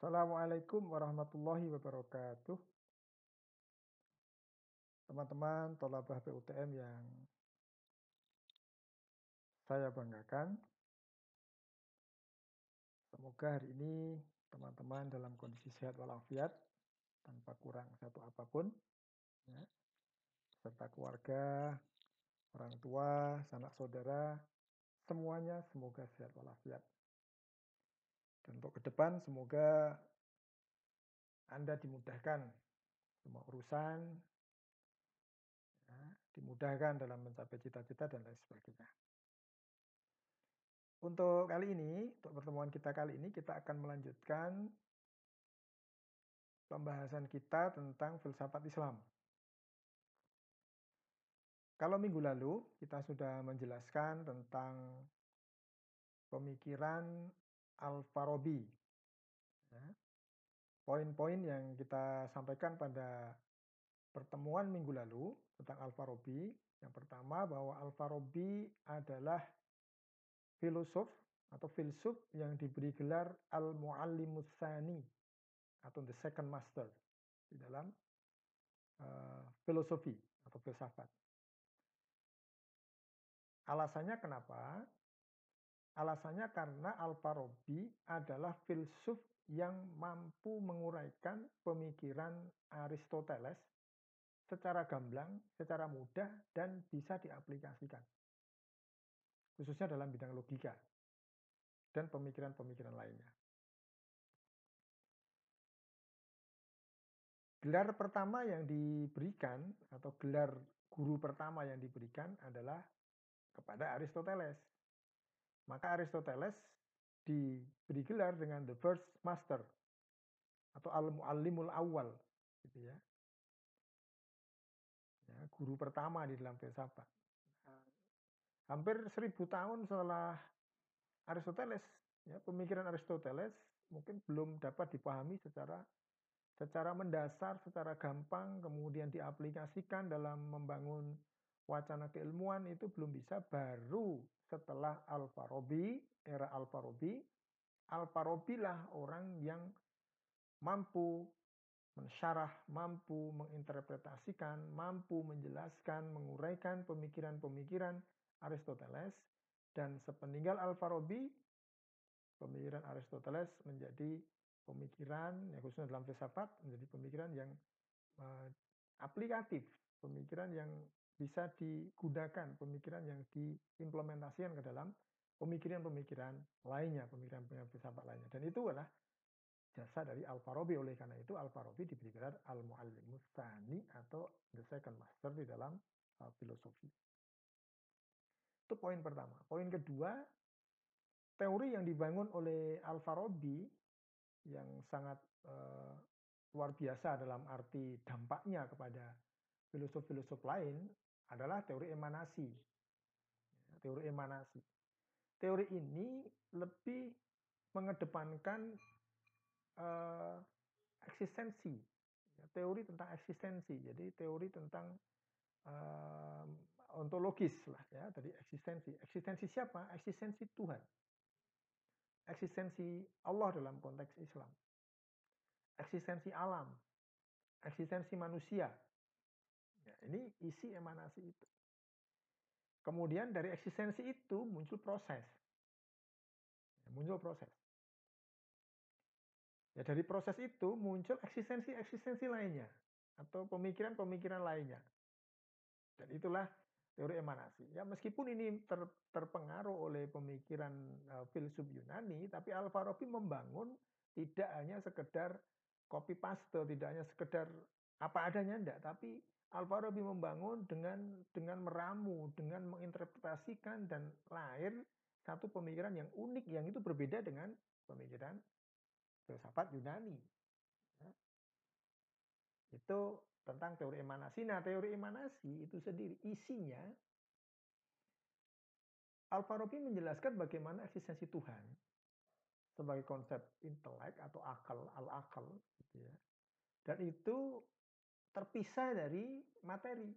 Assalamualaikum warahmatullahi wabarakatuh. Teman-teman tolabah PUTM yang saya banggakan. Semoga hari ini teman-teman dalam kondisi sehat walafiat, tanpa kurang satu apa pun, ya, serta keluarga, orang tua, sanak saudara, semuanya semoga sehat walafiat. Dan untuk ke depan semoga Anda dimudahkan semua urusan, ya, dimudahkan dalam mencapai cita-cita dan lain sebagainya. Untuk kali ini, untuk pertemuan kita kali ini, kita akan melanjutkan pembahasan kita tentang filsafat Islam. Kalau minggu lalu kita sudah menjelaskan tentang pemikiran Al-Farabi. Ya. Poin-poin yang kita sampaikan pada pertemuan minggu lalu tentang Al-Farabi. Yang pertama bahwa Al-Farabi adalah filosof atau filsuf yang diberi gelar Al-Muallimus Sani atau the second master di dalam uh, filosofi atau filsafat. Alasannya kenapa? Alasannya karena Al-Farabi adalah filsuf yang mampu menguraikan pemikiran Aristoteles secara gamblang, secara mudah, dan bisa diaplikasikan. Khususnya dalam bidang logika dan pemikiran-pemikiran lainnya. Gelar pertama yang diberikan atau gelar guru pertama yang diberikan adalah kepada Aristoteles. Maka Aristoteles diberi gelar dengan the first master atau al-muallimul awal gitu ya. ya guru pertama di dalam filsafat. Hampir seribu tahun setelah Aristoteles, ya, pemikiran Aristoteles mungkin belum dapat dipahami secara secara mendasar, secara gampang, kemudian diaplikasikan dalam membangun wacana keilmuan itu belum bisa baru setelah Al-Farabi, era Al-Farabi, Al-Farabi lah orang yang mampu mensyarah, mampu menginterpretasikan, mampu menjelaskan, menguraikan pemikiran-pemikiran Aristoteles dan sepeninggal Al-Farabi pemikiran Aristoteles menjadi pemikiran ya khususnya dalam filsafat menjadi pemikiran yang uh, aplikatif, pemikiran yang bisa digunakan pemikiran yang diimplementasikan ke dalam pemikiran-pemikiran lainnya, pemikiran-pemikiran filsafat lainnya. Dan itu adalah jasa dari Al-Farabi. Oleh karena itu Al-Farabi diberi gelar Al-Muallimus Tsani atau the second master di dalam uh, filosofi. Itu poin pertama. Poin kedua, teori yang dibangun oleh Al-Farabi yang sangat uh, luar biasa dalam arti dampaknya kepada filosof-filosof lain adalah teori emanasi. Ya, teori emanasi. Teori ini lebih mengedepankan uh, eksistensi, ya, teori tentang eksistensi. Jadi teori tentang uh, ontologis lah ya, tadi eksistensi. Eksistensi siapa? Eksistensi Tuhan. Eksistensi Allah dalam konteks Islam. Eksistensi alam, eksistensi manusia, ini isi emanasi itu. Kemudian dari eksistensi itu muncul proses. Ya, muncul proses. Ya, dari proses itu muncul eksistensi-eksistensi lainnya atau pemikiran-pemikiran lainnya. Dan itulah teori emanasi. Ya meskipun ini ter, terpengaruh oleh pemikiran uh, filsuf Yunani, tapi Al-Farabi membangun tidak hanya sekedar copy paste, tidak hanya sekedar apa adanya enggak, tapi Al-Farabi membangun dengan dengan meramu, dengan menginterpretasikan dan lahir satu pemikiran yang unik yang itu berbeda dengan pemikiran filsafat Yunani. Ya. Itu tentang teori emanasi. Nah, teori emanasi itu sendiri isinya Al-Farabi menjelaskan bagaimana eksistensi Tuhan sebagai konsep intelek atau akal, al-akal gitu ya. Dan itu terpisah dari materi.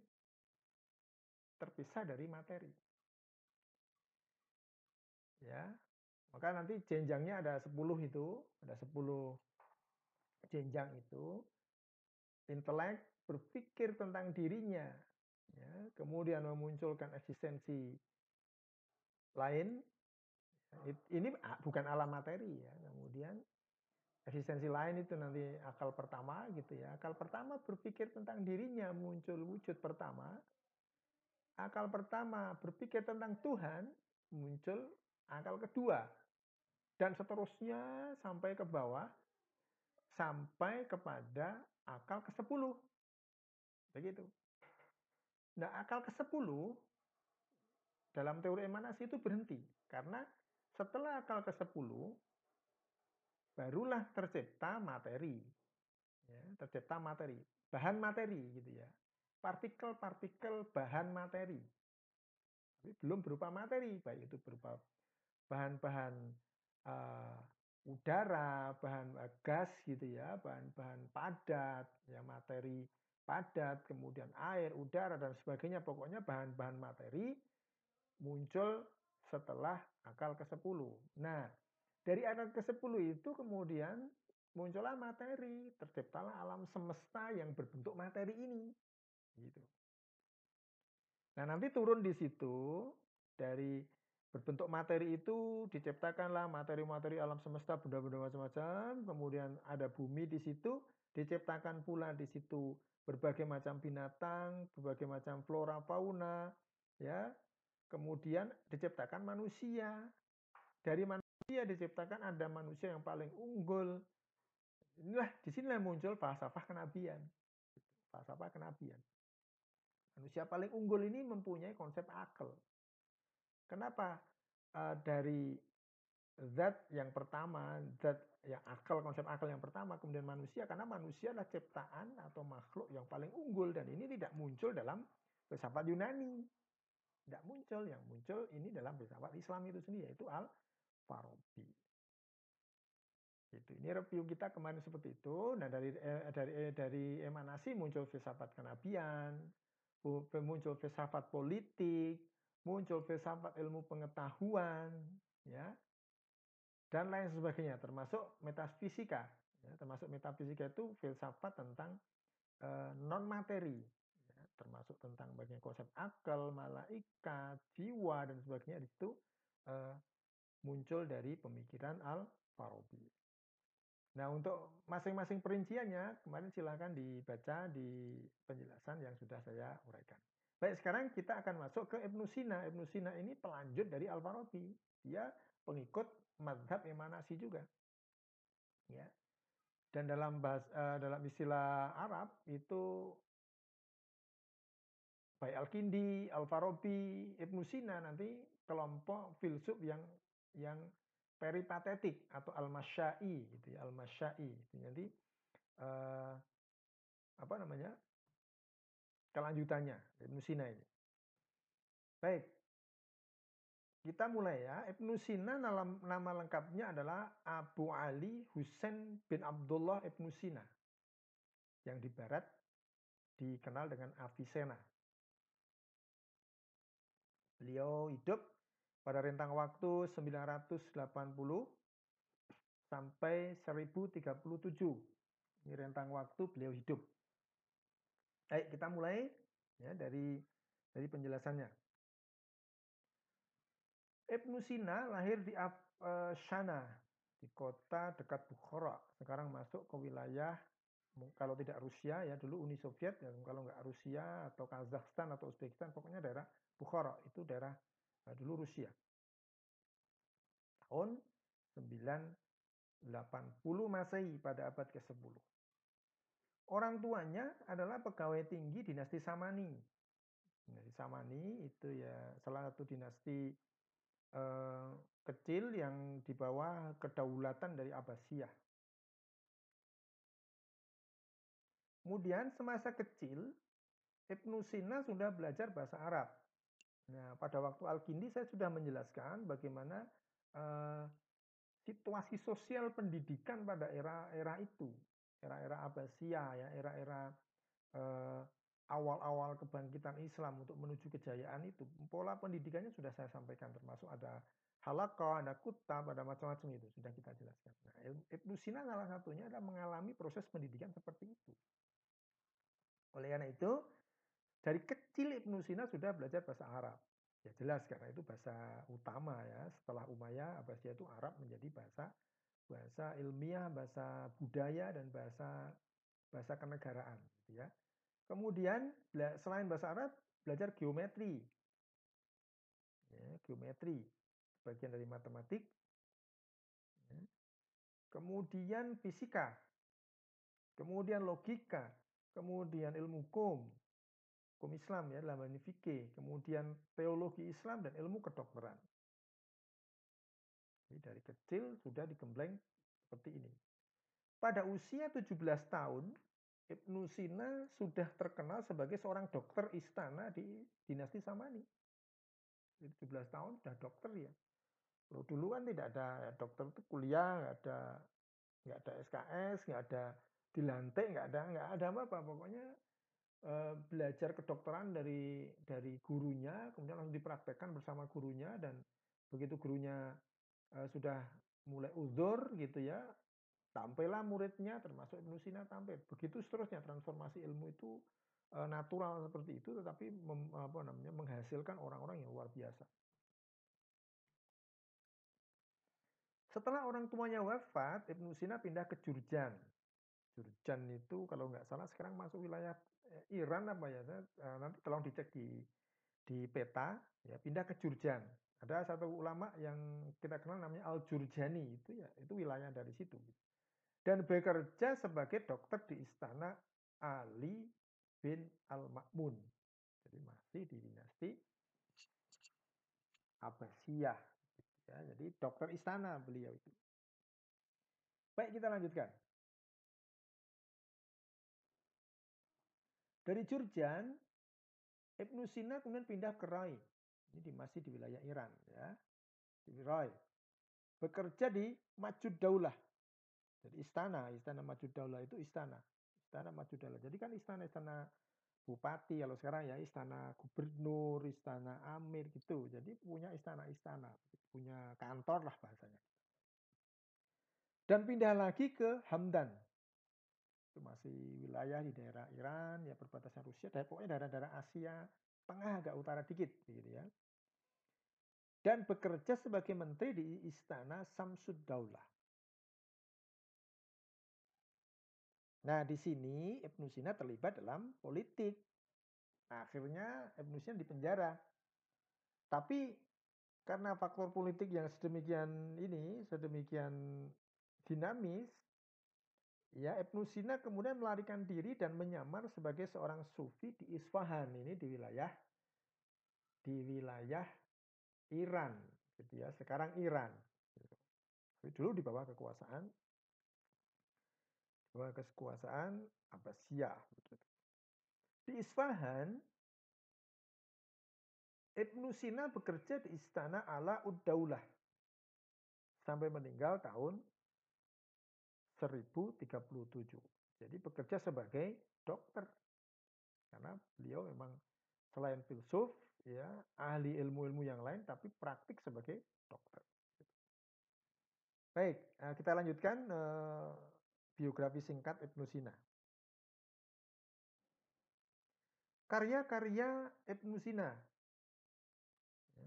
Terpisah dari materi. Ya. Maka nanti jenjangnya ada 10 itu, ada 10 jenjang itu intelek berpikir tentang dirinya, ya, kemudian memunculkan eksistensi lain. Ini bukan alam materi ya. Kemudian eksistensi lain itu nanti akal pertama gitu ya. Akal pertama berpikir tentang dirinya muncul wujud pertama. Akal pertama berpikir tentang Tuhan muncul akal kedua. Dan seterusnya sampai ke bawah sampai kepada akal ke-10. Begitu. Nah, akal ke-10 dalam teori emanasi itu berhenti. Karena setelah akal ke-10, barulah tercipta materi. Ya, tercipta materi. Bahan materi gitu ya. Partikel-partikel bahan materi. Tapi belum berupa materi, baik itu berupa bahan-bahan uh, udara, bahan uh, gas gitu ya, bahan-bahan padat, ya materi padat, kemudian air, udara dan sebagainya, pokoknya bahan-bahan materi muncul setelah akal ke-10. Nah, dari akal ke-10 itu kemudian muncullah materi, terciptalah alam semesta yang berbentuk materi ini. Gitu. Nah, nanti turun di situ dari berbentuk materi itu diciptakanlah materi-materi alam semesta benda-benda macam-macam, kemudian ada bumi di situ, diciptakan pula di situ berbagai macam binatang, berbagai macam flora fauna, ya. Kemudian diciptakan manusia. Dari manusia diciptakan ada manusia yang paling unggul. Inilah di sinilah muncul falsafah kenabian. Falsafah kenabian. Manusia paling unggul ini mempunyai konsep akal. Kenapa? Uh, dari zat yang pertama, zat yang akal, konsep akal yang pertama, kemudian manusia, karena manusia adalah ciptaan atau makhluk yang paling unggul, dan ini tidak muncul dalam filsafat Yunani. Tidak muncul, yang muncul ini dalam filsafat Islam itu sendiri, yaitu Al-Farabi. Itu. Ini review kita kemarin seperti itu. Nah dari eh, dari eh, dari emanasi muncul filsafat kenabian, muncul filsafat politik, muncul filsafat ilmu pengetahuan, ya, dan lain sebagainya, termasuk metafisika. Ya, termasuk metafisika itu filsafat tentang eh, non materi, ya, termasuk tentang bagian konsep akal, malaikat, jiwa dan sebagainya itu e, muncul dari pemikiran Al Farabi. Nah untuk masing-masing perinciannya kemarin silakan dibaca di penjelasan yang sudah saya uraikan. Baik, sekarang kita akan masuk ke Ibnu Sina. Ibnu Sina ini pelanjut dari Al-Farabi. Dia pengikut madhab emanasi juga. Ya. Dan dalam bahas, uh, dalam istilah Arab itu baik Al-Kindi, Al-Farabi, Ibnu Sina nanti kelompok filsuf yang yang peripatetik atau al-masyai gitu ya, al-masyai. Jadi uh, apa namanya? kelanjutannya Ibnu Sina ini. Baik, kita mulai ya. Ibnu Sina nama, nama lengkapnya adalah Abu Ali Husain bin Abdullah Ibnu Sina. Yang di barat dikenal dengan Avicenna. Beliau hidup pada rentang waktu 980 sampai 1037. Ini rentang waktu beliau hidup. Baik, kita mulai ya dari dari penjelasannya. Ibnu Sina lahir di Afshana, di kota dekat Bukhara. Sekarang masuk ke wilayah kalau tidak Rusia ya dulu Uni Soviet ya kalau nggak Rusia atau Kazakhstan atau Uzbekistan pokoknya daerah Bukhara itu daerah nah, dulu Rusia tahun 980 Masehi pada abad ke-10 orang tuanya adalah pegawai tinggi dinasti Samani dinasti Samani itu ya salah satu dinasti eh, kecil yang di bawah kedaulatan dari Abbasiyah. Kemudian semasa kecil, Ibnu Sina sudah belajar bahasa Arab. Nah, pada waktu Al-Kindi saya sudah menjelaskan bagaimana eh, situasi sosial pendidikan pada era-era itu, era-era Abbasiyah ya, era-era eh, awal-awal kebangkitan Islam untuk menuju kejayaan itu, pola pendidikannya sudah saya sampaikan termasuk ada halaqah, ada kutab, ada macam-macam itu sudah kita jelaskan. Nah, Ibnu Sina salah satunya adalah mengalami proses pendidikan seperti itu. Oleh karena itu, dari kecil Ibnu Sina sudah belajar bahasa Arab. Ya jelas karena itu bahasa utama ya. Setelah Umayyah, Abbasiyah itu Arab menjadi bahasa bahasa ilmiah, bahasa budaya dan bahasa bahasa kenegaraan gitu ya. Kemudian selain bahasa Arab belajar geometri. Ya, geometri bagian dari matematik. Ya. Kemudian fisika. Kemudian logika, kemudian ilmu hukum, hukum Islam ya dalam ini fikih, kemudian teologi Islam dan ilmu kedokteran. Jadi dari kecil sudah digembleng seperti ini. Pada usia 17 tahun, Ibnu Sina sudah terkenal sebagai seorang dokter istana di dinasti Samani. 17 tahun sudah dokter ya. Kalau dulu kan tidak ada ya, dokter itu kuliah, nggak ada nggak ada SKS, nggak ada dilantik, nggak ada nggak ada apa-apa. Pokoknya eh, belajar kedokteran dari dari gurunya, kemudian langsung dipraktekkan bersama gurunya dan begitu gurunya eh, sudah mulai uzur gitu ya, tampillah muridnya termasuk Ibnu Sina tampil. Begitu seterusnya transformasi ilmu itu eh, natural seperti itu, tetapi mem, apa namanya menghasilkan orang-orang yang luar biasa. Setelah orang tuanya wafat, Ibnu Sina pindah ke Jurjan. Jurjan itu kalau nggak salah sekarang masuk wilayah Iran apa ya? Eh, nanti tolong dicek di di peta ya pindah ke Jurjan. Ada satu ulama yang kita kenal namanya Al Jurjani itu ya itu wilayah dari situ. Dan bekerja sebagai dokter di istana Ali bin Al Makmun. Jadi masih di dinasti Abbasiyah Ya, jadi dokter istana beliau itu. Baik, kita lanjutkan. Dari Jurjan, Ibnu Sina kemudian pindah ke Rai. Ini masih di wilayah Iran ya. Di Rai. Bekerja di Majud Daulah. Jadi istana, istana Majud Daulah itu istana. Istana Majud Daulah. Jadi kan istana-istana bupati kalau sekarang ya istana gubernur, istana amir gitu. Jadi punya istana-istana, punya kantor lah bahasanya. Dan pindah lagi ke Hamdan. Itu masih wilayah di daerah Iran, ya perbatasan Rusia, dan pokoknya daerah-daerah Asia Tengah agak utara dikit gitu ya. Dan bekerja sebagai menteri di istana Samsud Daulah. Nah, di sini Ibnu Sina terlibat dalam politik. Nah, akhirnya Ibnu Sina dipenjara. Tapi karena faktor politik yang sedemikian ini, sedemikian dinamis, ya Ibnu Sina kemudian melarikan diri dan menyamar sebagai seorang sufi di Isfahan ini di wilayah di wilayah Iran, gitu ya. Sekarang Iran. Dulu di bawah kekuasaan bahwa kekuasaan Abbasiyah. Di Isfahan, Ibnu Sina bekerja di istana ala Uddaulah sampai meninggal tahun 1037. Jadi bekerja sebagai dokter. Karena beliau memang selain filsuf, ya ahli ilmu-ilmu yang lain, tapi praktik sebagai dokter. Baik, eh, kita lanjutkan eh, Biografi singkat Ibnu Sina. Karya-karya Ibnu Sina. Ya.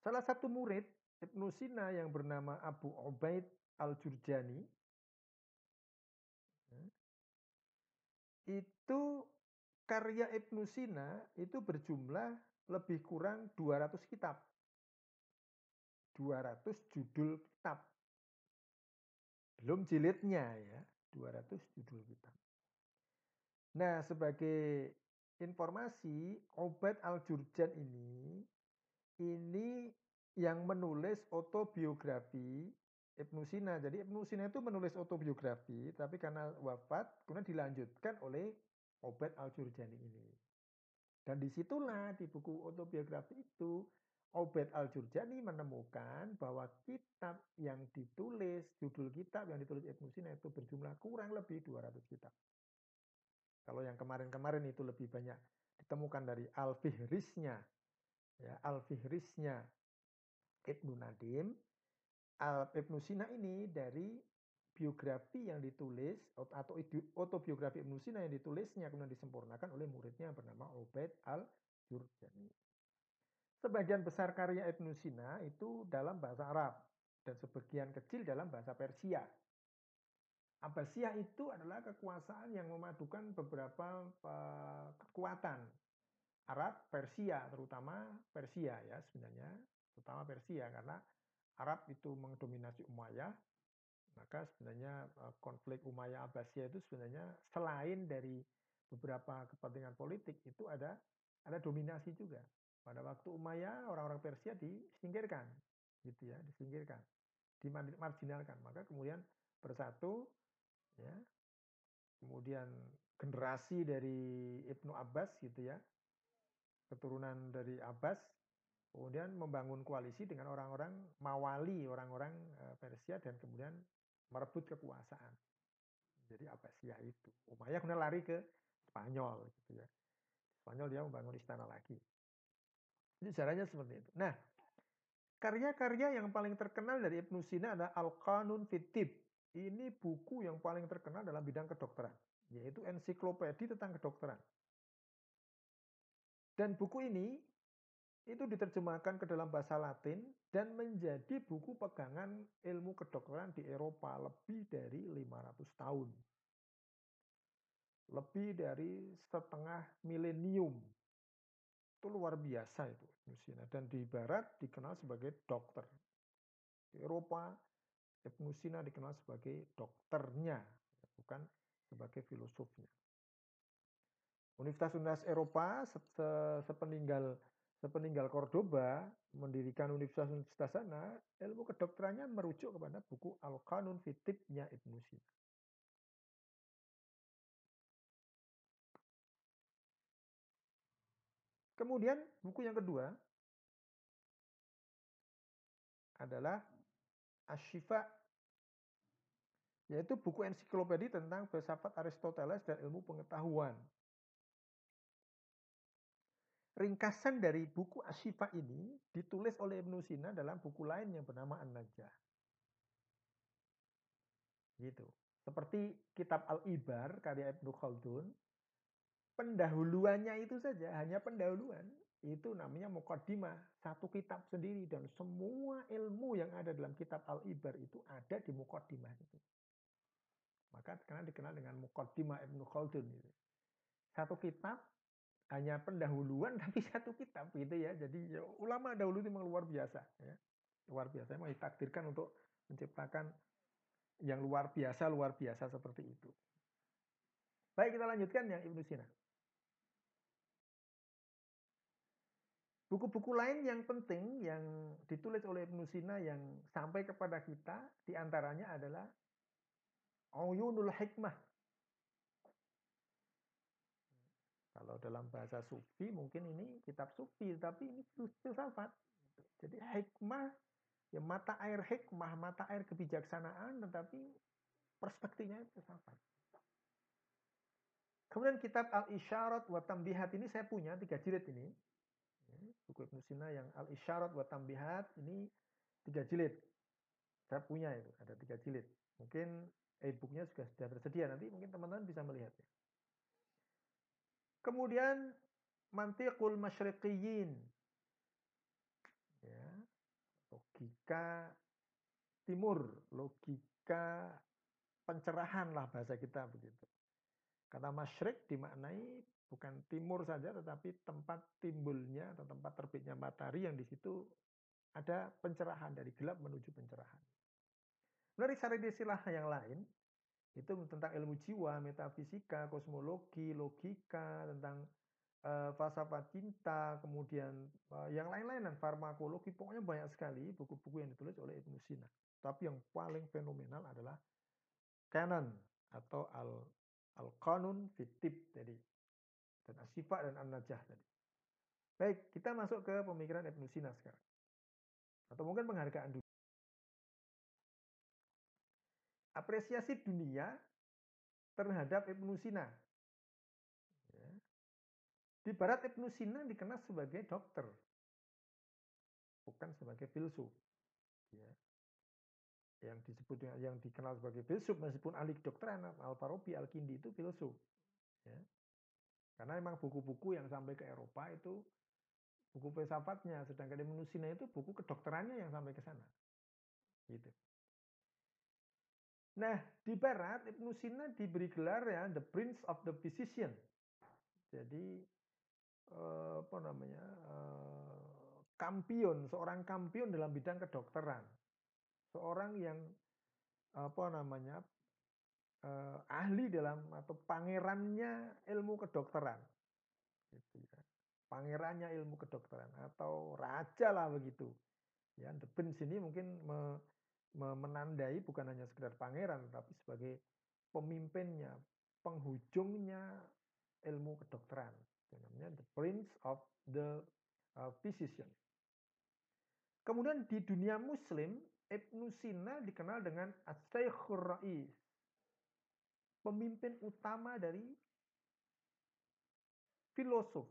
Salah satu murid Ibnu Sina yang bernama Abu Ubaid Al-Jurjani itu karya Ibnu Sina itu berjumlah lebih kurang 200 kitab. 200 judul kitab. Belum jilidnya ya, 200 judul kitab. Nah, sebagai informasi, Obat Al-Jurjan ini ini yang menulis autobiografi Ibnu Sina. Jadi Ibnu Sina itu menulis autobiografi, tapi karena wafat kemudian dilanjutkan oleh Obat Al-Jurjani ini. Dan di situlah di buku autobiografi itu Obed Al-Jurjani menemukan bahwa kitab yang ditulis, judul kitab yang ditulis Ibnu Sina itu berjumlah kurang lebih 200 kitab. Kalau yang kemarin-kemarin itu lebih banyak ditemukan dari Al-Fihrisnya. Ya, Al-Fihrisnya Ibnu Nadim, Ibnu Sina ini dari biografi yang ditulis atau autobiografi Ibnu Sina yang ditulisnya kemudian disempurnakan oleh muridnya yang bernama Ubaid al-Jurjani. Sebagian besar karya Ibnu Sina itu dalam bahasa Arab dan sebagian kecil dalam bahasa Persia. Abbasiyah itu adalah kekuasaan yang memadukan beberapa kekuatan Arab, Persia, terutama Persia ya sebenarnya, terutama Persia karena Arab itu mendominasi Umayyah, maka sebenarnya uh, konflik Umayyah Abbasiyah itu sebenarnya selain dari beberapa kepentingan politik itu ada ada dominasi juga. Pada waktu Umayyah orang-orang Persia disingkirkan, gitu ya, disingkirkan, dimarginalkan. Maka kemudian bersatu ya. Kemudian generasi dari Ibnu Abbas gitu ya. Keturunan dari Abbas kemudian membangun koalisi dengan orang-orang Mawali, orang-orang eh, Persia dan kemudian merebut kekuasaan. Jadi Abbasiyah itu. Umayyah kemudian lari ke Spanyol gitu ya. Spanyol dia membangun istana lagi. Jadi caranya seperti itu. Nah, karya-karya yang paling terkenal dari Ibnu Sina adalah Al-Qanun Fitib. Ini buku yang paling terkenal dalam bidang kedokteran, yaitu ensiklopedi tentang kedokteran. Dan buku ini itu diterjemahkan ke dalam bahasa Latin dan menjadi buku pegangan ilmu kedokteran di Eropa lebih dari 500 tahun. Lebih dari setengah milenium. Itu luar biasa itu. Dan di barat dikenal sebagai dokter. Di Eropa Ibnu Sina dikenal sebagai dokternya, bukan sebagai filosofnya. Universitas-universitas Eropa sepeninggal sepeninggal Cordoba mendirikan universitas-universitas sana, ilmu kedokterannya merujuk kepada buku Al-Qanun Fitibnya Ibnu Sina. Kemudian buku yang kedua adalah Ashifa yaitu buku ensiklopedi tentang filsafat Aristoteles dan ilmu pengetahuan. Ringkasan dari buku Ashifa ini ditulis oleh Ibnu Sina dalam buku lain yang bernama An-Najah. Gitu. Seperti kitab Al-Ibar karya Ibnu Khaldun, pendahuluannya itu saja, hanya pendahuluan itu namanya mukaddimah, satu kitab sendiri dan semua ilmu yang ada dalam kitab Al-Ibar itu ada di mukaddimah itu. Maka karena dikenal dengan mukaddimah Ibnu Khaldun. Satu kitab hanya pendahuluan tapi satu kitab gitu ya. Jadi ya, ulama dahulu itu memang luar biasa ya. Luar biasa memang ditakdirkan untuk menciptakan yang luar biasa luar biasa seperti itu. Baik kita lanjutkan ya Ibnu Sina. Buku-buku lain yang penting yang ditulis oleh Ibnu Sina yang sampai kepada kita di antaranya adalah Uyunul Hikmah. Kalau dalam bahasa sufi mungkin ini kitab sufi, tapi ini filsafat. Jadi hikmah, ya mata air hikmah, mata air kebijaksanaan, tetapi perspektifnya filsafat. Kemudian kitab Al-Isyarat wa Tambihat ini saya punya tiga jilid ini buku Ibnu Sina yang Al-Isyarat wa Tambihat ini tiga jilid. Saya punya itu, ada tiga jilid. Mungkin e-booknya sudah sudah tersedia, nanti mungkin teman-teman bisa melihatnya. Kemudian Mantiqul Masyriqiyin. Ya, logika timur, logika pencerahan lah bahasa kita begitu. Kata masyrik dimaknai bukan timur saja tetapi tempat timbulnya atau tempat terbitnya matahari yang di situ ada pencerahan dari gelap menuju pencerahan. Dari istilah yang lain itu tentang ilmu jiwa, metafisika, kosmologi, logika, tentang uh, falsafah cinta, kemudian uh, yang lain-lain dan farmakologi, pokoknya banyak sekali buku-buku yang ditulis oleh Ibnu Sina. Tapi yang paling fenomenal adalah Canon atau al al Qanun Fitib jadi dan Asyifa dan An-Najah tadi. Baik, kita masuk ke pemikiran Ibnu Sina sekarang. Atau mungkin penghargaan dunia. Apresiasi dunia terhadap Ibnu Sina. Ya. Di barat Ibnu Sina dikenal sebagai dokter. bukan sebagai filsuf. Ya. Yang disebut yang dikenal sebagai filsuf meskipun ahli kedokteran Al-Farabi Al-Kindi itu filsuf. Ya. Karena memang buku-buku yang sampai ke Eropa itu buku filsafatnya, sedangkan Ibnu Sina itu buku kedokterannya yang sampai ke sana. Gitu. Nah, di barat Ibnu Sina diberi gelar ya the prince of the physician. Jadi eh, apa namanya? Eh, kampion, seorang kampion dalam bidang kedokteran. Seorang yang apa namanya? Eh, ahli dalam atau pangerannya ilmu kedokteran. Gitu ya. Pangerannya ilmu kedokteran atau raja lah begitu. Ya, the prince ini mungkin me, menandai bukan hanya sekedar pangeran tapi sebagai pemimpinnya, penghujungnya ilmu kedokteran. namanya the prince of the uh, physician. Kemudian di dunia muslim, Ibnu Sina dikenal dengan As-Syekhur Rais. Pemimpin utama dari filosof.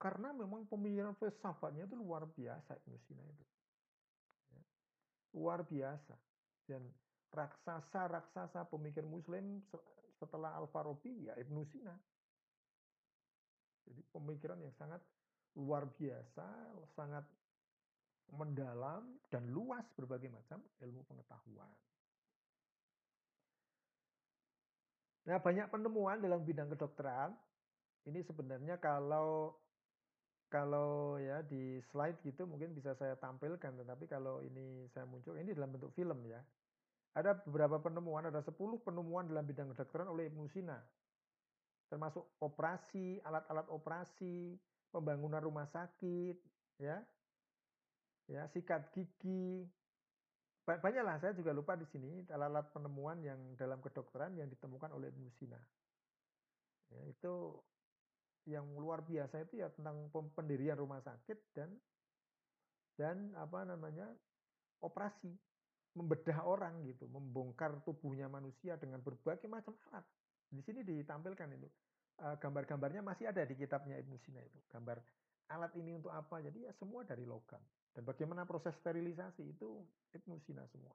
Karena memang pemikiran filsafatnya itu luar biasa Ibnu Sina itu luar biasa. Dan raksasa-raksasa pemikir muslim setelah Al-Farabi ya Ibnu Sina. Jadi pemikiran yang sangat luar biasa, sangat mendalam dan luas berbagai macam ilmu pengetahuan. Nah, banyak penemuan dalam bidang kedokteran. Ini sebenarnya kalau kalau ya di slide gitu mungkin bisa saya tampilkan, tetapi kalau ini saya muncul, ini dalam bentuk film ya. Ada beberapa penemuan, ada 10 penemuan dalam bidang kedokteran oleh Ibnu Sina. Termasuk operasi, alat-alat operasi, pembangunan rumah sakit, ya, ya sikat gigi. Banyaklah, saya juga lupa di sini alat-alat penemuan yang dalam kedokteran yang ditemukan oleh Ibnu Sina. Ya, itu yang luar biasa itu ya tentang pendirian rumah sakit dan dan apa namanya operasi membedah orang gitu, membongkar tubuhnya manusia dengan berbagai macam alat. Di sini ditampilkan itu uh, gambar-gambarnya masih ada di kitabnya Ibnu Sina itu. Gambar alat ini untuk apa? Jadi ya semua dari logam. Dan bagaimana proses sterilisasi itu Ibnu Sina semua.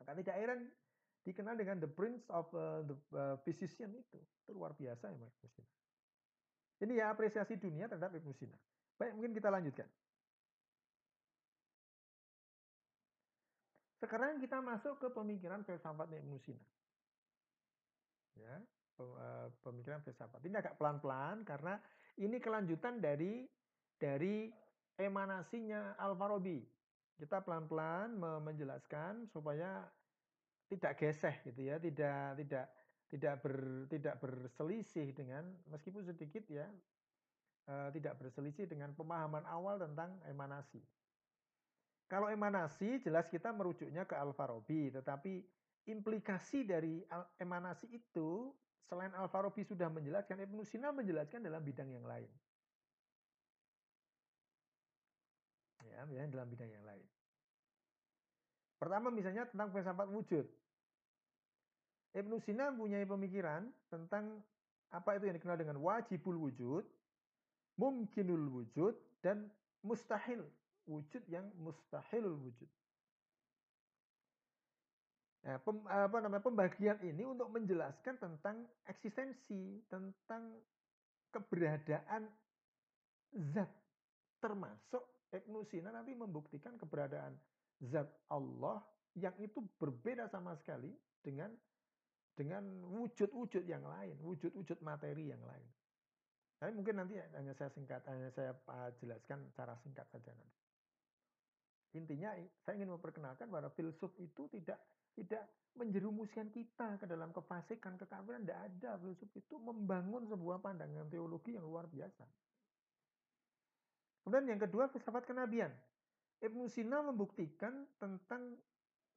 Maka tidak heran dikenal dengan the prince of uh, the uh, physician itu. Itu luar biasa ya Ibnu Sina. Ini ya apresiasi dunia terhadap Ibnu Sina. Baik, mungkin kita lanjutkan. Sekarang kita masuk ke pemikiran filsafat Ibnu Sina. Ya, eh, pemikiran filsafat. Ini agak pelan-pelan karena ini kelanjutan dari dari emanasinya Al-Farabi. Kita pelan-pelan menjelaskan supaya tidak geseh gitu ya, tidak tidak tidak ber, tidak berselisih dengan meskipun sedikit ya e, tidak berselisih dengan pemahaman awal tentang emanasi. Kalau emanasi jelas kita merujuknya ke Al-Farabi, tetapi implikasi dari emanasi itu selain Al-Farabi sudah menjelaskan, Ibnu Sina menjelaskan dalam bidang yang lain. Ya, dalam bidang yang lain. Pertama misalnya tentang filsafat wujud. Ibnu Sina punya pemikiran tentang apa itu yang dikenal dengan wajibul wujud, mungkinul wujud, dan mustahil. Wujud yang mustahilul wujud. Nah, pem, apa namanya pembagian ini untuk menjelaskan tentang eksistensi, tentang keberadaan zat, termasuk Ibnu Sina nanti membuktikan keberadaan zat Allah yang itu berbeda sama sekali dengan dengan wujud-wujud yang lain, wujud-wujud materi yang lain. Tapi mungkin nanti hanya saya singkat, hanya saya ah, jelaskan cara singkat saja nanti. Intinya saya ingin memperkenalkan bahwa filsuf itu tidak tidak menjerumuskan kita ke dalam kefasikan, kekafiran, tidak ada. Filsuf itu membangun sebuah pandangan teologi yang luar biasa. Kemudian yang kedua, filsafat kenabian. Ibnu Sina membuktikan tentang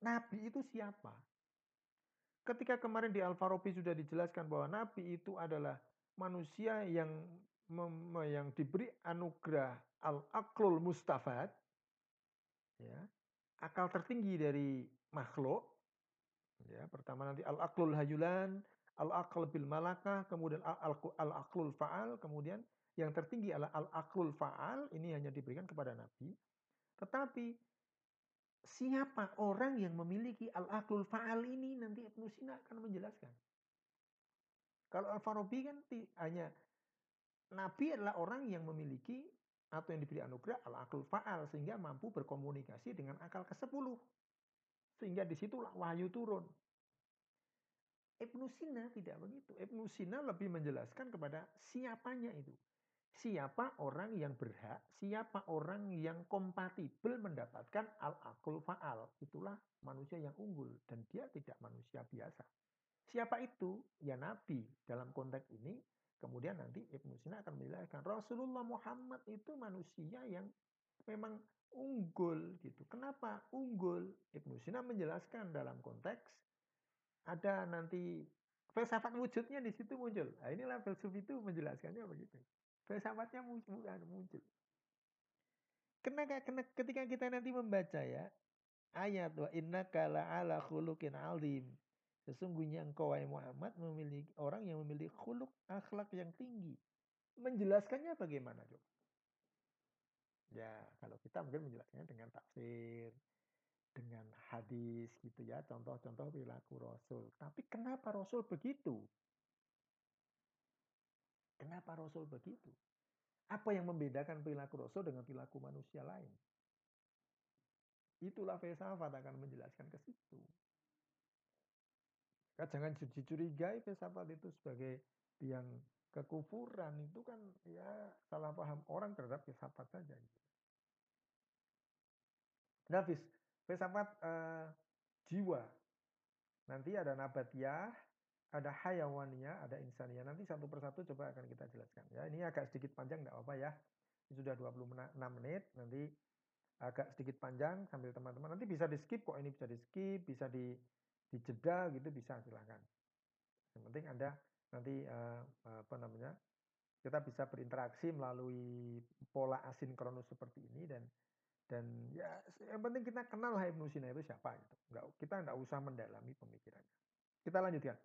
nabi itu siapa. Ketika kemarin di Al-Farabi sudah dijelaskan bahwa Nabi itu adalah manusia yang yang diberi anugerah al-aklul mustafad, ya, akal tertinggi dari makhluk. Ya, pertama nanti al-aklul hayulan, al-akal bil malakah, kemudian al-aklul fa'al, kemudian yang tertinggi adalah al-aqlul fa'al, ini hanya diberikan kepada Nabi. Tetapi siapa orang yang memiliki al-aqlul fa'al ini nanti Ibnu Sina akan menjelaskan. Kalau Al-Farabi kan hanya Nabi adalah orang yang memiliki atau yang diberi anugerah al-aqlul fa'al sehingga mampu berkomunikasi dengan akal ke-10. Sehingga di situlah wahyu turun. Ibnu Sina tidak begitu. Ibnu Sina lebih menjelaskan kepada siapanya itu. Siapa orang yang berhak, siapa orang yang kompatibel mendapatkan al-akul fa'al. Itulah manusia yang unggul. Dan dia tidak manusia biasa. Siapa itu? Ya Nabi. Dalam konteks ini, kemudian nanti Ibnu Sina akan menjelaskan. Rasulullah Muhammad itu manusia yang memang unggul gitu. Kenapa unggul? Ibnu Sina menjelaskan dalam konteks ada nanti filsafat wujudnya di situ muncul. Nah, inilah filsuf itu menjelaskannya begitu. Filsafatnya muncul. Karena, ketika kita nanti membaca ya ayat wa inna kala ala khuluqin alim. Sesungguhnya engkau wahai Muhammad memiliki orang yang memiliki khuluk akhlak yang tinggi. Menjelaskannya bagaimana coba? Ya, kalau kita mungkin menjelaskannya dengan tafsir, dengan hadis gitu ya, contoh-contoh perilaku Rasul. Tapi kenapa Rasul begitu? Kenapa Rasul begitu? Apa yang membedakan perilaku Rasul dengan perilaku manusia lain? Itulah filsafat akan menjelaskan ke situ. Maka jangan dicurigai filsafat itu sebagai yang kekufuran itu kan ya salah paham orang terhadap filsafat saja. Nafis, filsafat uh, jiwa. Nanti ada nabatiyah, ada hayawaniyah, ada insania. Nanti satu persatu coba akan kita jelaskan. Ya, ini agak sedikit panjang, nggak apa-apa ya. Ini sudah 26 menit, nanti agak sedikit panjang sambil teman-teman. Nanti bisa di skip kok, ini bisa di skip, bisa di dijeda gitu bisa silakan. Yang penting ada nanti uh, apa namanya kita bisa berinteraksi melalui pola asinkronus seperti ini dan dan ya yang penting kita kenal Ibnu Sina itu siapa gitu. Enggak, kita enggak usah mendalami pemikirannya. Kita lanjutkan.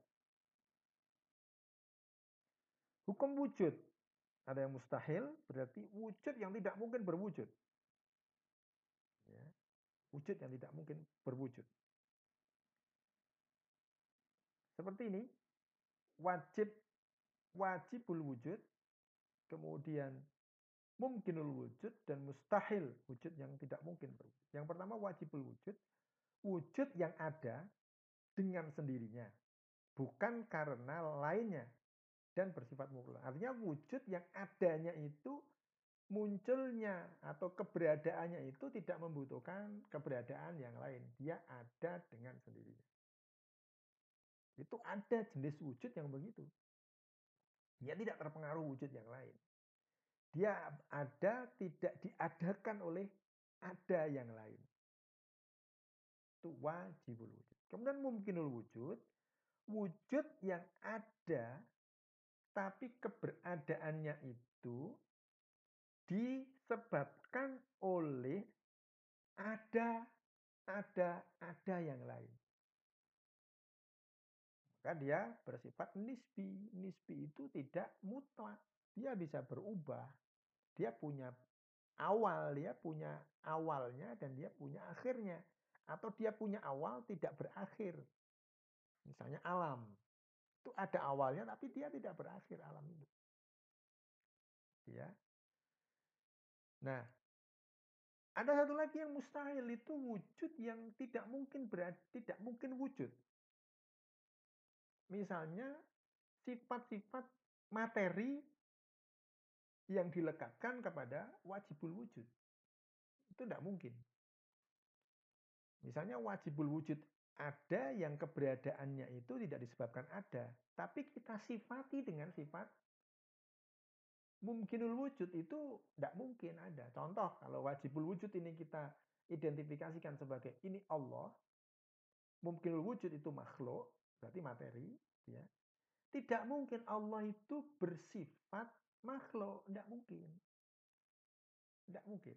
Hukum wujud. Ada yang mustahil, berarti wujud yang tidak mungkin berwujud. Ya. Wujud yang tidak mungkin berwujud. Seperti ini. Wajib wajibul wujud, kemudian mungkinul wujud dan mustahil wujud yang tidak mungkin berwujud. Yang pertama wajibul wujud, wujud yang ada dengan sendirinya, bukan karena lainnya dan bersifat mutlak. Artinya wujud yang adanya itu munculnya atau keberadaannya itu tidak membutuhkan keberadaan yang lain. Dia ada dengan sendirinya. Itu ada jenis wujud yang begitu. Dia tidak terpengaruh wujud yang lain. Dia ada tidak diadakan oleh ada yang lain. Itu wajibul wujud. Kemudian mungkinul wujud. Wujud yang ada tapi keberadaannya itu disebabkan oleh ada ada ada yang lain. Maka dia bersifat nisbi. Nisbi itu tidak mutlak dia bisa berubah. Dia punya awal, dia punya awalnya dan dia punya akhirnya. Atau dia punya awal tidak berakhir. Misalnya alam. Itu ada awalnya tapi dia tidak berakhir alam itu. Ya. Nah, ada satu lagi yang mustahil itu wujud yang tidak mungkin berada, tidak mungkin wujud. Misalnya sifat-sifat materi yang dilekatkan kepada wajibul wujud. Itu tidak mungkin. Misalnya wajibul wujud ada yang keberadaannya itu tidak disebabkan ada. Tapi kita sifati dengan sifat mungkinul wujud itu tidak mungkin ada. Contoh kalau wajibul wujud ini kita identifikasikan sebagai ini Allah. Mungkinul wujud itu makhluk, berarti materi. ya Tidak mungkin Allah itu bersifat makhluk tidak mungkin tidak mungkin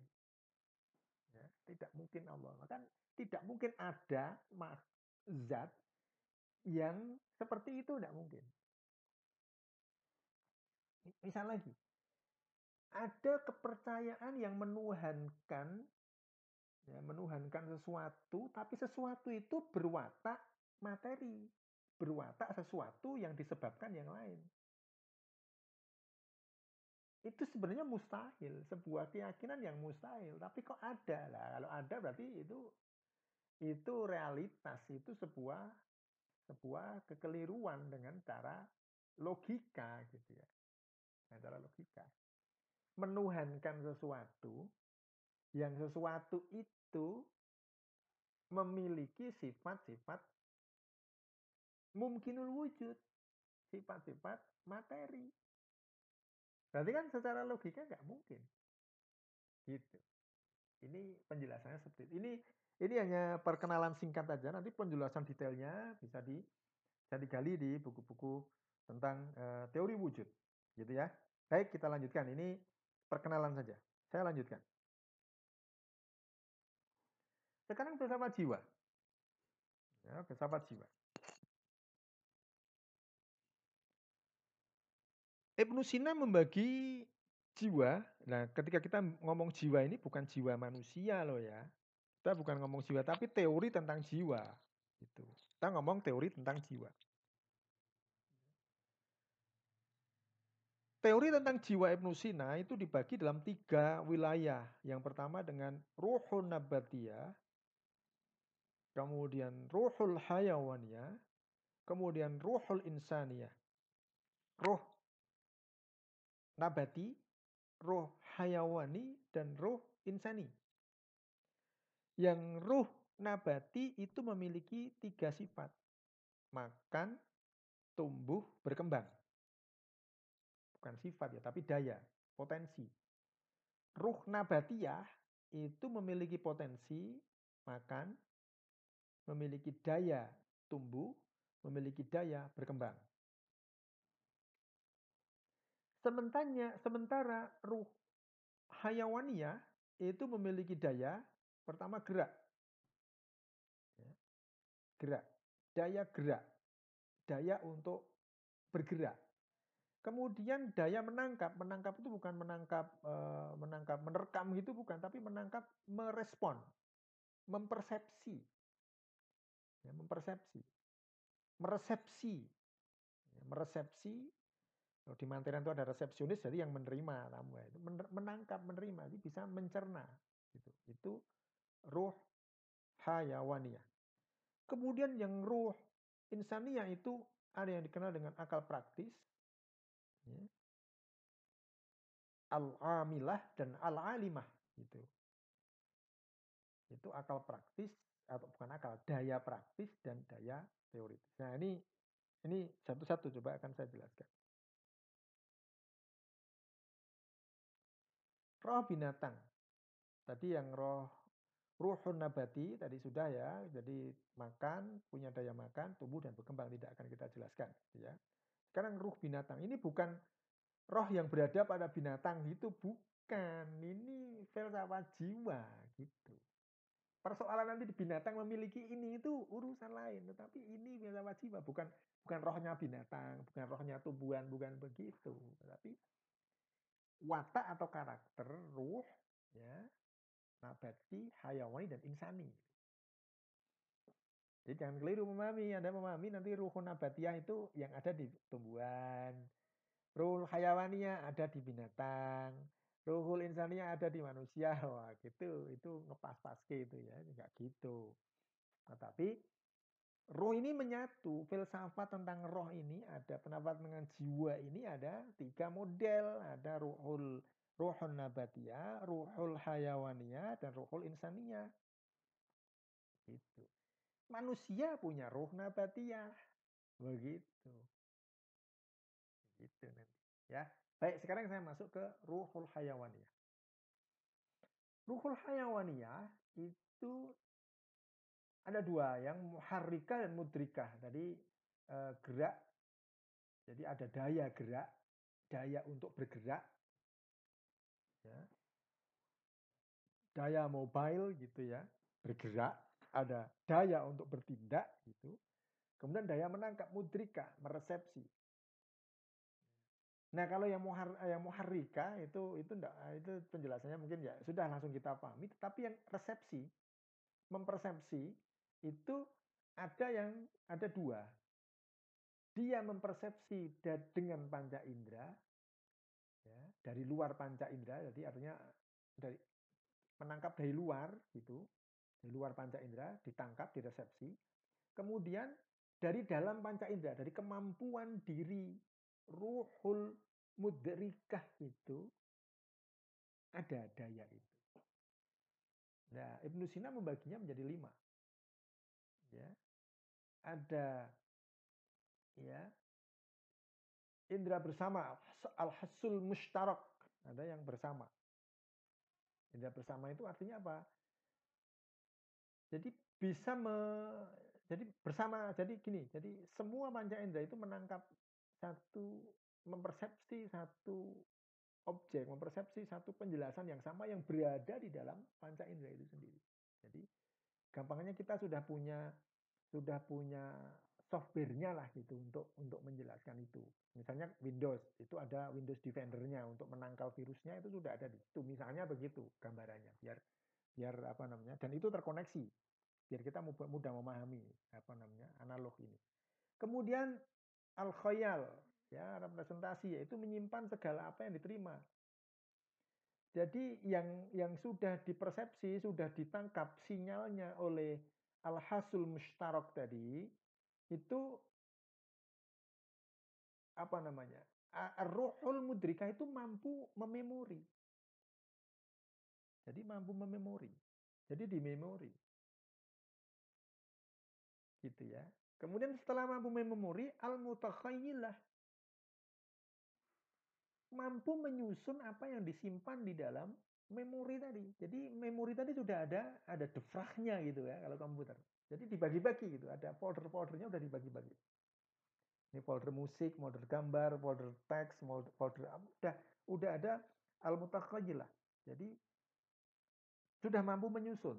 ya, tidak mungkin Allah kan tidak mungkin ada zat yang seperti itu tidak mungkin misal lagi ada kepercayaan yang menuhankan ya, menuhankan sesuatu, tapi sesuatu itu berwatak materi, berwatak sesuatu yang disebabkan yang lain. Itu sebenarnya mustahil, sebuah keyakinan yang mustahil, tapi kok ada lah. Kalau ada berarti itu itu realitas, itu sebuah sebuah kekeliruan dengan cara logika gitu ya. Dengan cara logika menuhankan sesuatu yang sesuatu itu memiliki sifat-sifat mungkinul wujud, sifat-sifat materi. Berarti kan secara logika nggak mungkin. Gitu. Ini penjelasannya seperti itu. Ini ini hanya perkenalan singkat saja. Nanti penjelasan detailnya bisa di bisa digali di buku-buku tentang uh, teori wujud, gitu ya. Baik, kita lanjutkan. Ini Perkenalan saja. Saya lanjutkan. Sekarang filsafat jiwa. Ya, filsafat jiwa. Ibnu Sina membagi jiwa. Nah, ketika kita ngomong jiwa ini bukan jiwa manusia loh ya. Kita bukan ngomong jiwa, tapi teori tentang jiwa. Itu. Kita ngomong teori tentang jiwa. Teori tentang jiwa Ibnu Sina itu dibagi dalam tiga wilayah. Yang pertama dengan ruhul nabatiyah, kemudian ruhul hayawaniyah, kemudian ruhul insaniyah. Ruh nabati, ruh hayawani, dan ruh insani. Yang ruh nabati itu memiliki tiga sifat. Makan, tumbuh, berkembang bukan sifat ya, tapi daya, potensi. Ruh nabatiyah itu memiliki potensi makan, memiliki daya tumbuh, memiliki daya berkembang. Sementara, sementara ruh hayawaniyah itu memiliki daya, pertama gerak. Ya. Gerak. Daya gerak. Daya untuk bergerak. Kemudian daya menangkap, menangkap itu bukan menangkap uh, menangkap menerkam gitu bukan, tapi menangkap merespon, mempersepsi. Ya, mempersepsi. Meresepsi. Ya, meresepsi kalau di mantenan itu ada resepsionis jadi yang menerima tamu itu menangkap menerima jadi bisa mencerna gitu. Itu ruh hayawaniyah. Kemudian yang ruh insania itu ada yang dikenal dengan akal praktis, ya. al-amilah dan al-alimah gitu. Itu akal praktis atau bukan akal, daya praktis dan daya teoritis. Nah, ini ini satu-satu coba akan saya jelaskan. Roh binatang. Tadi yang roh ruhun nabati tadi sudah ya. Jadi makan, punya daya makan, tumbuh dan berkembang tidak akan kita jelaskan ya. Sekarang ruh binatang ini bukan roh yang berada pada binatang itu bukan. Ini filsafat jiwa gitu. Persoalan nanti di binatang memiliki ini itu urusan lain, tetapi ini filsafat jiwa bukan bukan rohnya binatang, bukan rohnya tumbuhan, bukan begitu. Tetapi watak atau karakter ruh ya nabati, hayawani dan insani. Jadi jangan keliru memahami. Anda memahami nanti ruh nabatiyah itu yang ada di tumbuhan. Ruhul hayawaniyah ada di binatang. Ruhul insaniyah ada di manusia. Wah gitu. Itu ngepas-paske itu ya. Enggak gitu. Tetapi roh ini menyatu. Filsafat tentang roh ini ada. Pendapat dengan jiwa ini ada tiga model. Ada ruhul ruhul nabatiyah, ruhul hayawaniyah, dan ruhul insaniyah. Gitu. Manusia punya ruh nabatiyah. Begitu. Begitu nanti. Ya. Baik, sekarang saya masuk ke ruhul hayawaniyah. Ruhul hayawaniyah itu ada dua, yang muharrika dan mudrikah. Jadi eh, gerak, jadi ada daya gerak, daya untuk bergerak, ya. daya mobile gitu ya, bergerak, ada daya untuk bertindak gitu. Kemudian daya menangkap mudrika, meresepsi. Nah, kalau yang muhar yang muharrika itu itu enggak itu penjelasannya mungkin ya sudah langsung kita pahami, tetapi yang resepsi, mempersepsi itu ada yang ada dua. Dia mempersepsi dengan panca indera, ya, dari luar panca indera, jadi artinya dari menangkap dari luar gitu, dari luar panca indera, ditangkap, diresepsi. Kemudian dari dalam panca indera, dari kemampuan diri ruhul mudrikah itu ada daya itu. Nah, Ibnu Sina membaginya menjadi lima. Ya. Ada ya indera bersama al-hasul mustarak ada yang bersama indera bersama itu artinya apa jadi bisa me, jadi bersama jadi gini jadi semua panca indera itu menangkap satu mempersepsi satu objek, mempersepsi satu penjelasan yang sama yang berada di dalam panca indera itu sendiri. Jadi gampangnya kita sudah punya sudah punya softwarenya lah gitu untuk untuk menjelaskan itu. Misalnya Windows itu ada Windows Defender-nya untuk menangkal virusnya itu sudah ada di situ. Misalnya begitu gambarannya biar biar apa namanya dan itu terkoneksi biar kita mudah memahami apa namanya analog ini. Kemudian al khayal ya representasi yaitu menyimpan segala apa yang diterima. Jadi yang yang sudah dipersepsi, sudah ditangkap sinyalnya oleh al-hasul mustarok tadi itu apa namanya? Ar-ruhul mudrika itu mampu mememori. Jadi mampu mememori. Jadi di memori. Gitu ya. Kemudian setelah mampu mememori, al-mutakhayyilah mampu menyusun apa yang disimpan di dalam memori tadi. Jadi memori tadi sudah ada ada defragnya gitu ya kalau komputer. Jadi dibagi-bagi gitu, ada folder-foldernya udah dibagi-bagi. Ini folder musik, folder gambar, folder teks, folder udah udah ada al lah. Jadi sudah mampu menyusun.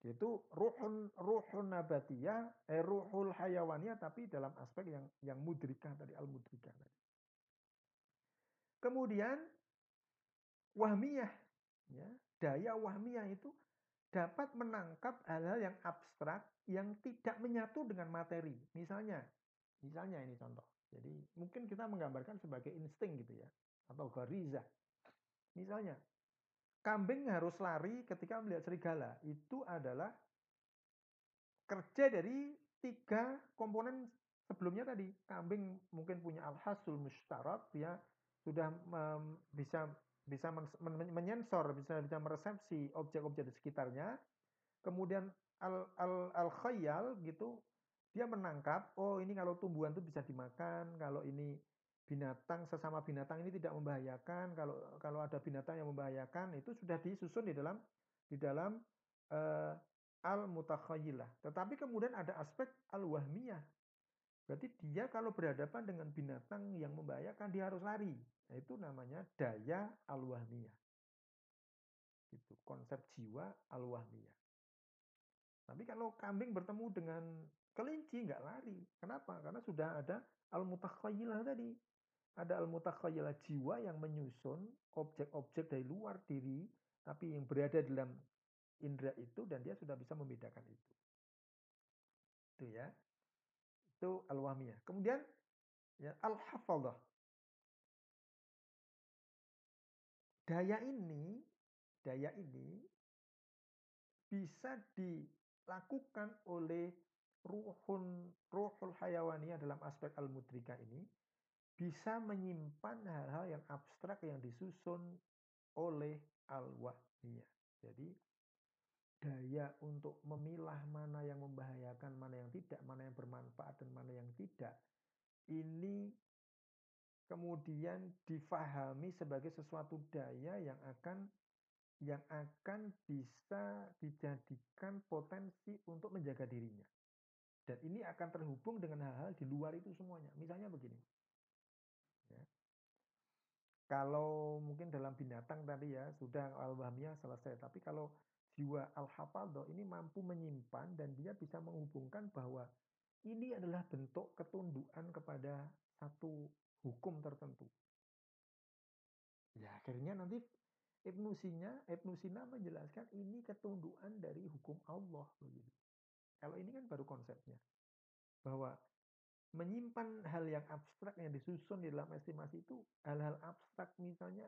Itu ruhun ruhun nabatiyah, eh, ruhul hayawaniyah tapi dalam aspek yang yang mudrikah tadi al mudrikah tadi. Kemudian wahmiyah, ya, daya wahmiyah itu dapat menangkap hal-hal yang abstrak yang tidak menyatu dengan materi. Misalnya, misalnya ini contoh. Jadi mungkin kita menggambarkan sebagai insting gitu ya, atau gariza. Misalnya, kambing harus lari ketika melihat serigala. Itu adalah kerja dari tiga komponen sebelumnya tadi. Kambing mungkin punya al-hasul dia sudah um, bisa bisa men, men, menyensor, bisa bisa meresepsi objek-objek di sekitarnya. Kemudian al al al khayal gitu dia menangkap oh ini kalau tumbuhan itu bisa dimakan, kalau ini binatang sesama binatang ini tidak membahayakan, kalau kalau ada binatang yang membahayakan itu sudah disusun di dalam di dalam uh, al mutakhayyilah. Tetapi kemudian ada aspek al wahmiyah Berarti dia kalau berhadapan dengan binatang yang membahayakan dia harus lari. Nah, itu namanya daya al-wahmiyah. Itu konsep jiwa al-wahmiyah. Tapi kalau kambing bertemu dengan kelinci nggak lari. Kenapa? Karena sudah ada al-mutakhayyilah tadi. Ada al-mutakhayyilah jiwa yang menyusun objek-objek dari luar diri tapi yang berada dalam indera itu dan dia sudah bisa membedakan itu. Itu ya. Itu al-wahmiyah. Kemudian ya al-hafadhah. Daya ini, daya ini bisa dilakukan oleh ruhun ruhul hayawaniyah dalam aspek al-mudrika ini bisa menyimpan hal-hal yang abstrak yang disusun oleh al-wahmiyah. Jadi daya untuk memilah mana yang membahayakan, mana yang tidak, mana yang bermanfaat dan mana yang tidak, ini kemudian difahami sebagai sesuatu daya yang akan yang akan bisa dijadikan potensi untuk menjaga dirinya. Dan ini akan terhubung dengan hal-hal di luar itu semuanya. Misalnya begini. Ya. Kalau mungkin dalam binatang tadi ya sudah al selesai. Tapi kalau jiwa al-hafadho ini mampu menyimpan dan dia bisa menghubungkan bahwa ini adalah bentuk ketundukan kepada satu hukum tertentu. Ya akhirnya nanti Ibnu Sina, Ibnu Sina menjelaskan ini ketundukan dari hukum Allah begitu. Kalau ini kan baru konsepnya bahwa menyimpan hal yang abstrak yang disusun di dalam estimasi itu hal-hal abstrak misalnya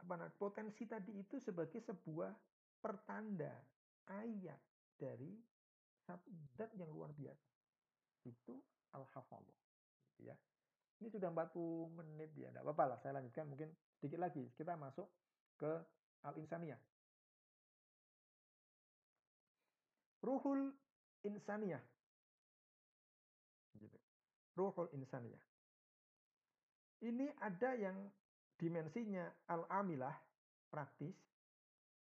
apa nah, potensi tadi itu sebagai sebuah pertanda ayat dari satu zat yang luar biasa. Itu al-hafallah gitu ya. Ini sudah 40 menit ya tidak apa-apa lah saya lanjutkan mungkin sedikit lagi. Kita masuk ke al-insaniyah. Ruhul insaniyah. Gitu. ruhul insaniyah. Ini ada yang dimensinya al-amilah praktis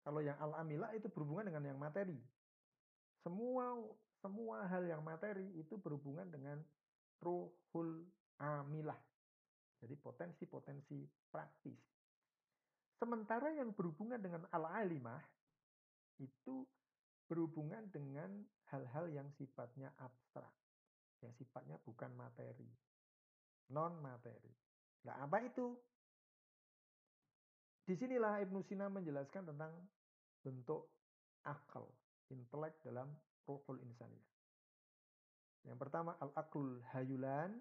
kalau yang al-amilah itu berhubungan dengan yang materi semua semua hal yang materi itu berhubungan dengan ruhul amilah. Jadi potensi-potensi praktis. Sementara yang berhubungan dengan al-alimah itu berhubungan dengan hal-hal yang sifatnya abstrak. Yang sifatnya bukan materi. Non materi. Nah, apa itu? Di sinilah Ibnu Sina menjelaskan tentang bentuk akal, intelek dalam ruhul insaniyah. Yang pertama al-aklul hayulan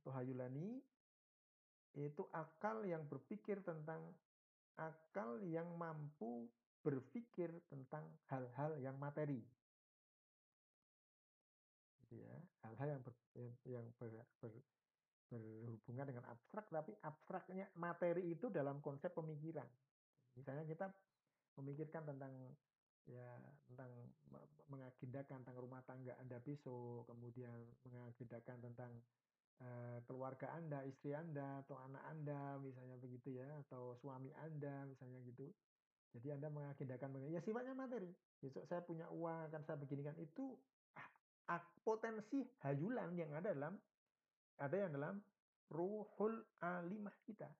atau hayulani itu akal yang berpikir tentang akal yang mampu berpikir tentang hal-hal yang materi. Gitu ya, hal-hal yang ber, yang, yang ber, ber, berhubungan dengan abstrak tapi abstraknya materi itu dalam konsep pemikiran. Misalnya kita memikirkan tentang ya tentang mengagendakan tentang rumah tangga Anda besok, kemudian mengagendakan tentang uh, keluarga Anda, istri Anda atau anak Anda misalnya begitu ya, atau suami Anda misalnya gitu. Jadi Anda mengagendakan ya sifatnya materi. Besok saya punya uang akan saya beginikan itu ah, potensi hayulan yang ada dalam ada yang dalam ruhul alimah kita.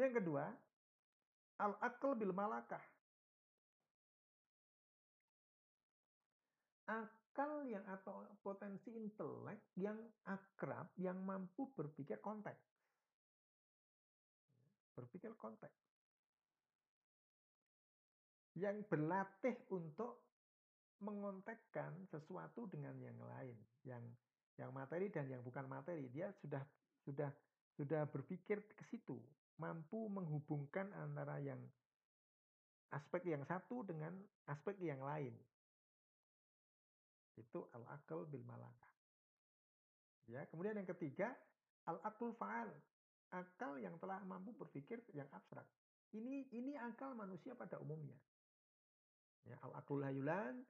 Yang kedua, al-aql bil malakah. akal yang atau potensi intelek yang akrab, yang mampu berpikir konteks. Berpikir konteks. Yang berlatih untuk mengontekkan sesuatu dengan yang lain, yang yang materi dan yang bukan materi. Dia sudah sudah sudah berpikir ke situ, mampu menghubungkan antara yang aspek yang satu dengan aspek yang lain. Itu al-akal bil malakah. Ya, kemudian yang ketiga, al-akul fa'al. Akal yang telah mampu berpikir yang abstrak. Ini ini akal manusia pada umumnya. Ya, al-akul hayulan,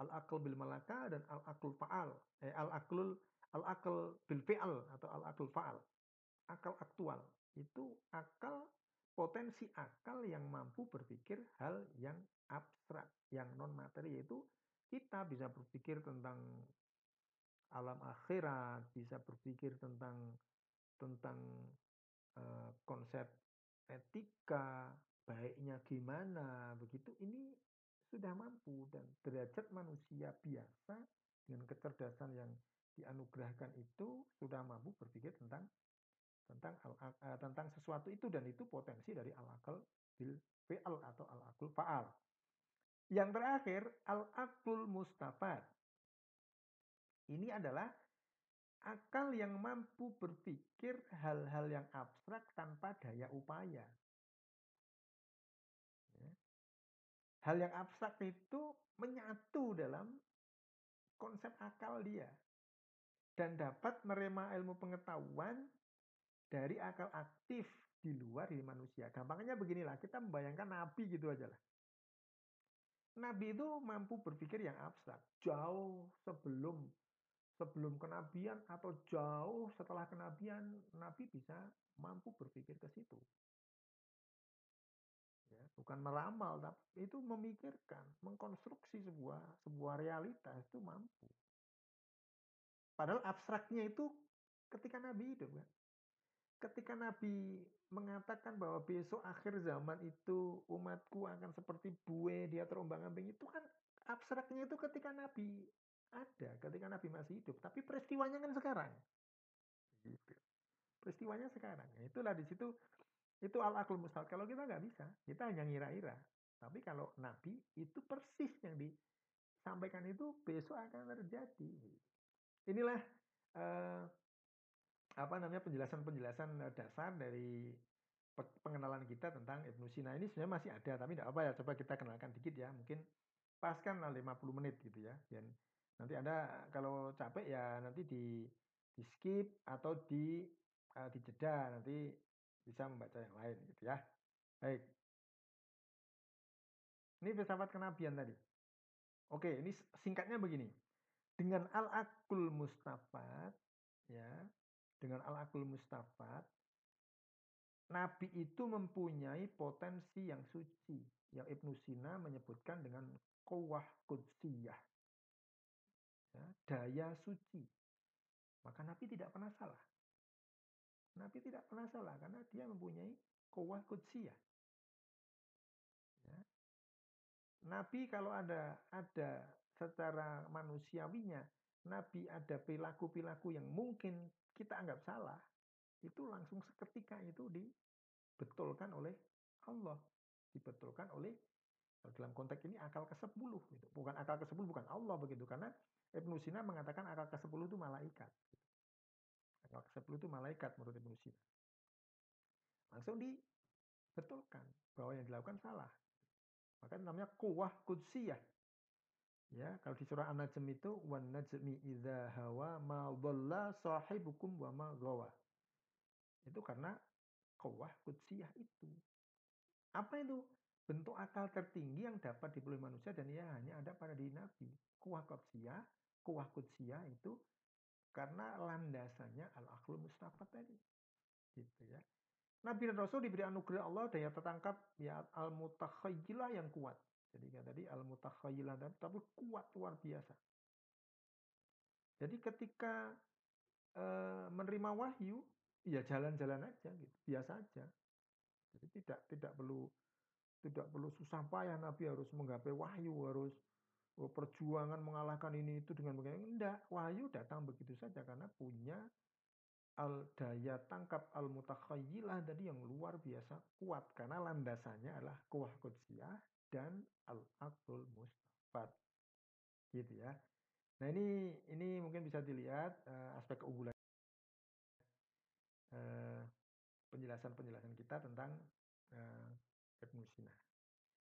al-akal bil malaka dan al-akul fa'al. Eh, al-aklul al-akal bil fi'al atau al-akul fa'al. Akal aktual. Itu akal potensi akal yang mampu berpikir hal yang abstrak, yang non materi yaitu kita bisa berpikir tentang alam akhirat, bisa berpikir tentang tentang uh, konsep etika, baiknya gimana, begitu. Ini sudah mampu dan derajat manusia biasa dengan kecerdasan yang dianugerahkan itu sudah mampu berpikir tentang tentang al, uh, tentang sesuatu itu dan itu potensi dari al-akal bil fi'al atau al-akul fa'al. Yang terakhir, al-aqlul mustafad. Ini adalah akal yang mampu berpikir hal-hal yang abstrak tanpa daya upaya. Hal yang abstrak itu menyatu dalam konsep akal dia dan dapat menerima ilmu pengetahuan dari akal aktif di luar diri manusia. Gampangnya beginilah, kita membayangkan nabi gitu aja lah. Nabi itu mampu berpikir yang abstrak, jauh sebelum sebelum kenabian atau jauh setelah kenabian, Nabi bisa mampu berpikir ke situ. Bukan meramal, tapi itu memikirkan, mengkonstruksi sebuah sebuah realitas itu mampu. Padahal abstraknya itu ketika Nabi hidup kan ketika Nabi mengatakan bahwa besok akhir zaman itu umatku akan seperti bue dia terombang ambing itu kan abstraknya itu ketika Nabi ada, ketika Nabi masih hidup. Tapi peristiwanya kan sekarang. Gitu. Peristiwanya sekarang. Ya, itulah di situ itu al akul mustahil. Kalau kita nggak bisa, kita hanya ngira-ira. Tapi kalau Nabi itu persis yang disampaikan itu besok akan terjadi. Inilah eh, apa namanya penjelasan-penjelasan dasar dari pengenalan kita tentang Ibnu Sina ini sebenarnya masih ada tapi tidak apa ya coba kita kenalkan dikit ya mungkin pas kan 50 menit gitu ya dan nanti ada kalau capek ya nanti di di skip atau di uh, dijeda nanti bisa membaca yang lain gitu ya baik ini filsafat kenabian tadi oke ini singkatnya begini dengan al-akul mustafat ya dengan al-akul mustafat Nabi itu mempunyai potensi yang suci. Yang Ibnu Sina menyebutkan dengan kawah kudsiyah. Ya, daya suci. Maka Nabi tidak pernah salah. Nabi tidak pernah salah karena dia mempunyai kawah kudsiyah. Ya. Nabi kalau ada ada secara manusiawinya, Nabi ada perilaku-perilaku yang mungkin kita anggap salah, itu langsung seketika itu dibetulkan oleh Allah dibetulkan oleh dalam konteks ini akal ke-10 gitu. bukan akal ke-10 bukan Allah begitu karena Ibnu Sina mengatakan akal ke-10 itu malaikat ke-10 itu malaikat menurut Ibnu Sina langsung dibetulkan bahwa yang dilakukan salah maka namanya kuwah kudsiyah ya kalau di surah An-Najm itu wan najmi idza hawa ma dhalla sahibukum wa ma itu karena kawah kudsiyah itu. Apa itu? Bentuk akal tertinggi yang dapat dipelih manusia dan ia hanya ada pada diri Nabi. Kuah kudsiyah, kuah kudsiyah itu karena landasannya al-akhlul mustafa tadi. Gitu ya. Nabi dan Rasul diberi anugerah Allah daya tertangkap ya al-mutakhayyilah yang kuat. Jadi kan tadi al-mutakhayyilah tapi kuat luar biasa. Jadi ketika e, menerima wahyu, ya jalan-jalan aja gitu, biasa aja. Jadi tidak tidak perlu tidak perlu susah payah Nabi harus menggapai wahyu, harus oh, perjuangan mengalahkan ini itu dengan begini. Enggak, wahyu datang begitu saja karena punya al daya tangkap al mutakhayyilah tadi yang luar biasa kuat karena landasannya adalah kuah kudsiyah dan al aqlul mustafat gitu ya nah ini ini mungkin bisa dilihat uh, aspek keunggulan Eh, penjelasan-penjelasan kita tentang uh, Ibnu Sina.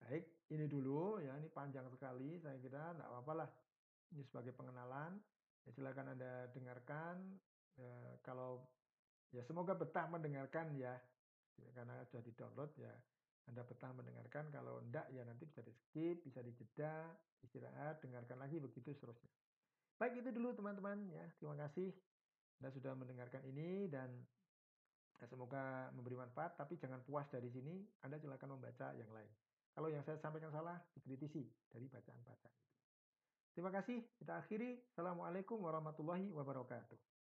Baik, ini dulu ya, ini panjang sekali saya kira, tidak apa-apa lah. Ini sebagai pengenalan, ya silakan Anda dengarkan. Ya, kalau ya semoga betah mendengarkan ya, ya karena sudah di-download ya. Anda betah mendengarkan, kalau enggak ya nanti bisa di-skip, bisa dijeda, istirahat, dengarkan lagi begitu seterusnya. Baik itu dulu teman-teman ya. Terima kasih Anda sudah mendengarkan ini dan Ya, semoga memberi manfaat, tapi jangan puas dari sini, Anda silakan membaca yang lain. Kalau yang saya sampaikan salah, dikritisi dari bacaan-bacaan itu. Terima kasih, kita akhiri. Assalamualaikum warahmatullahi wabarakatuh.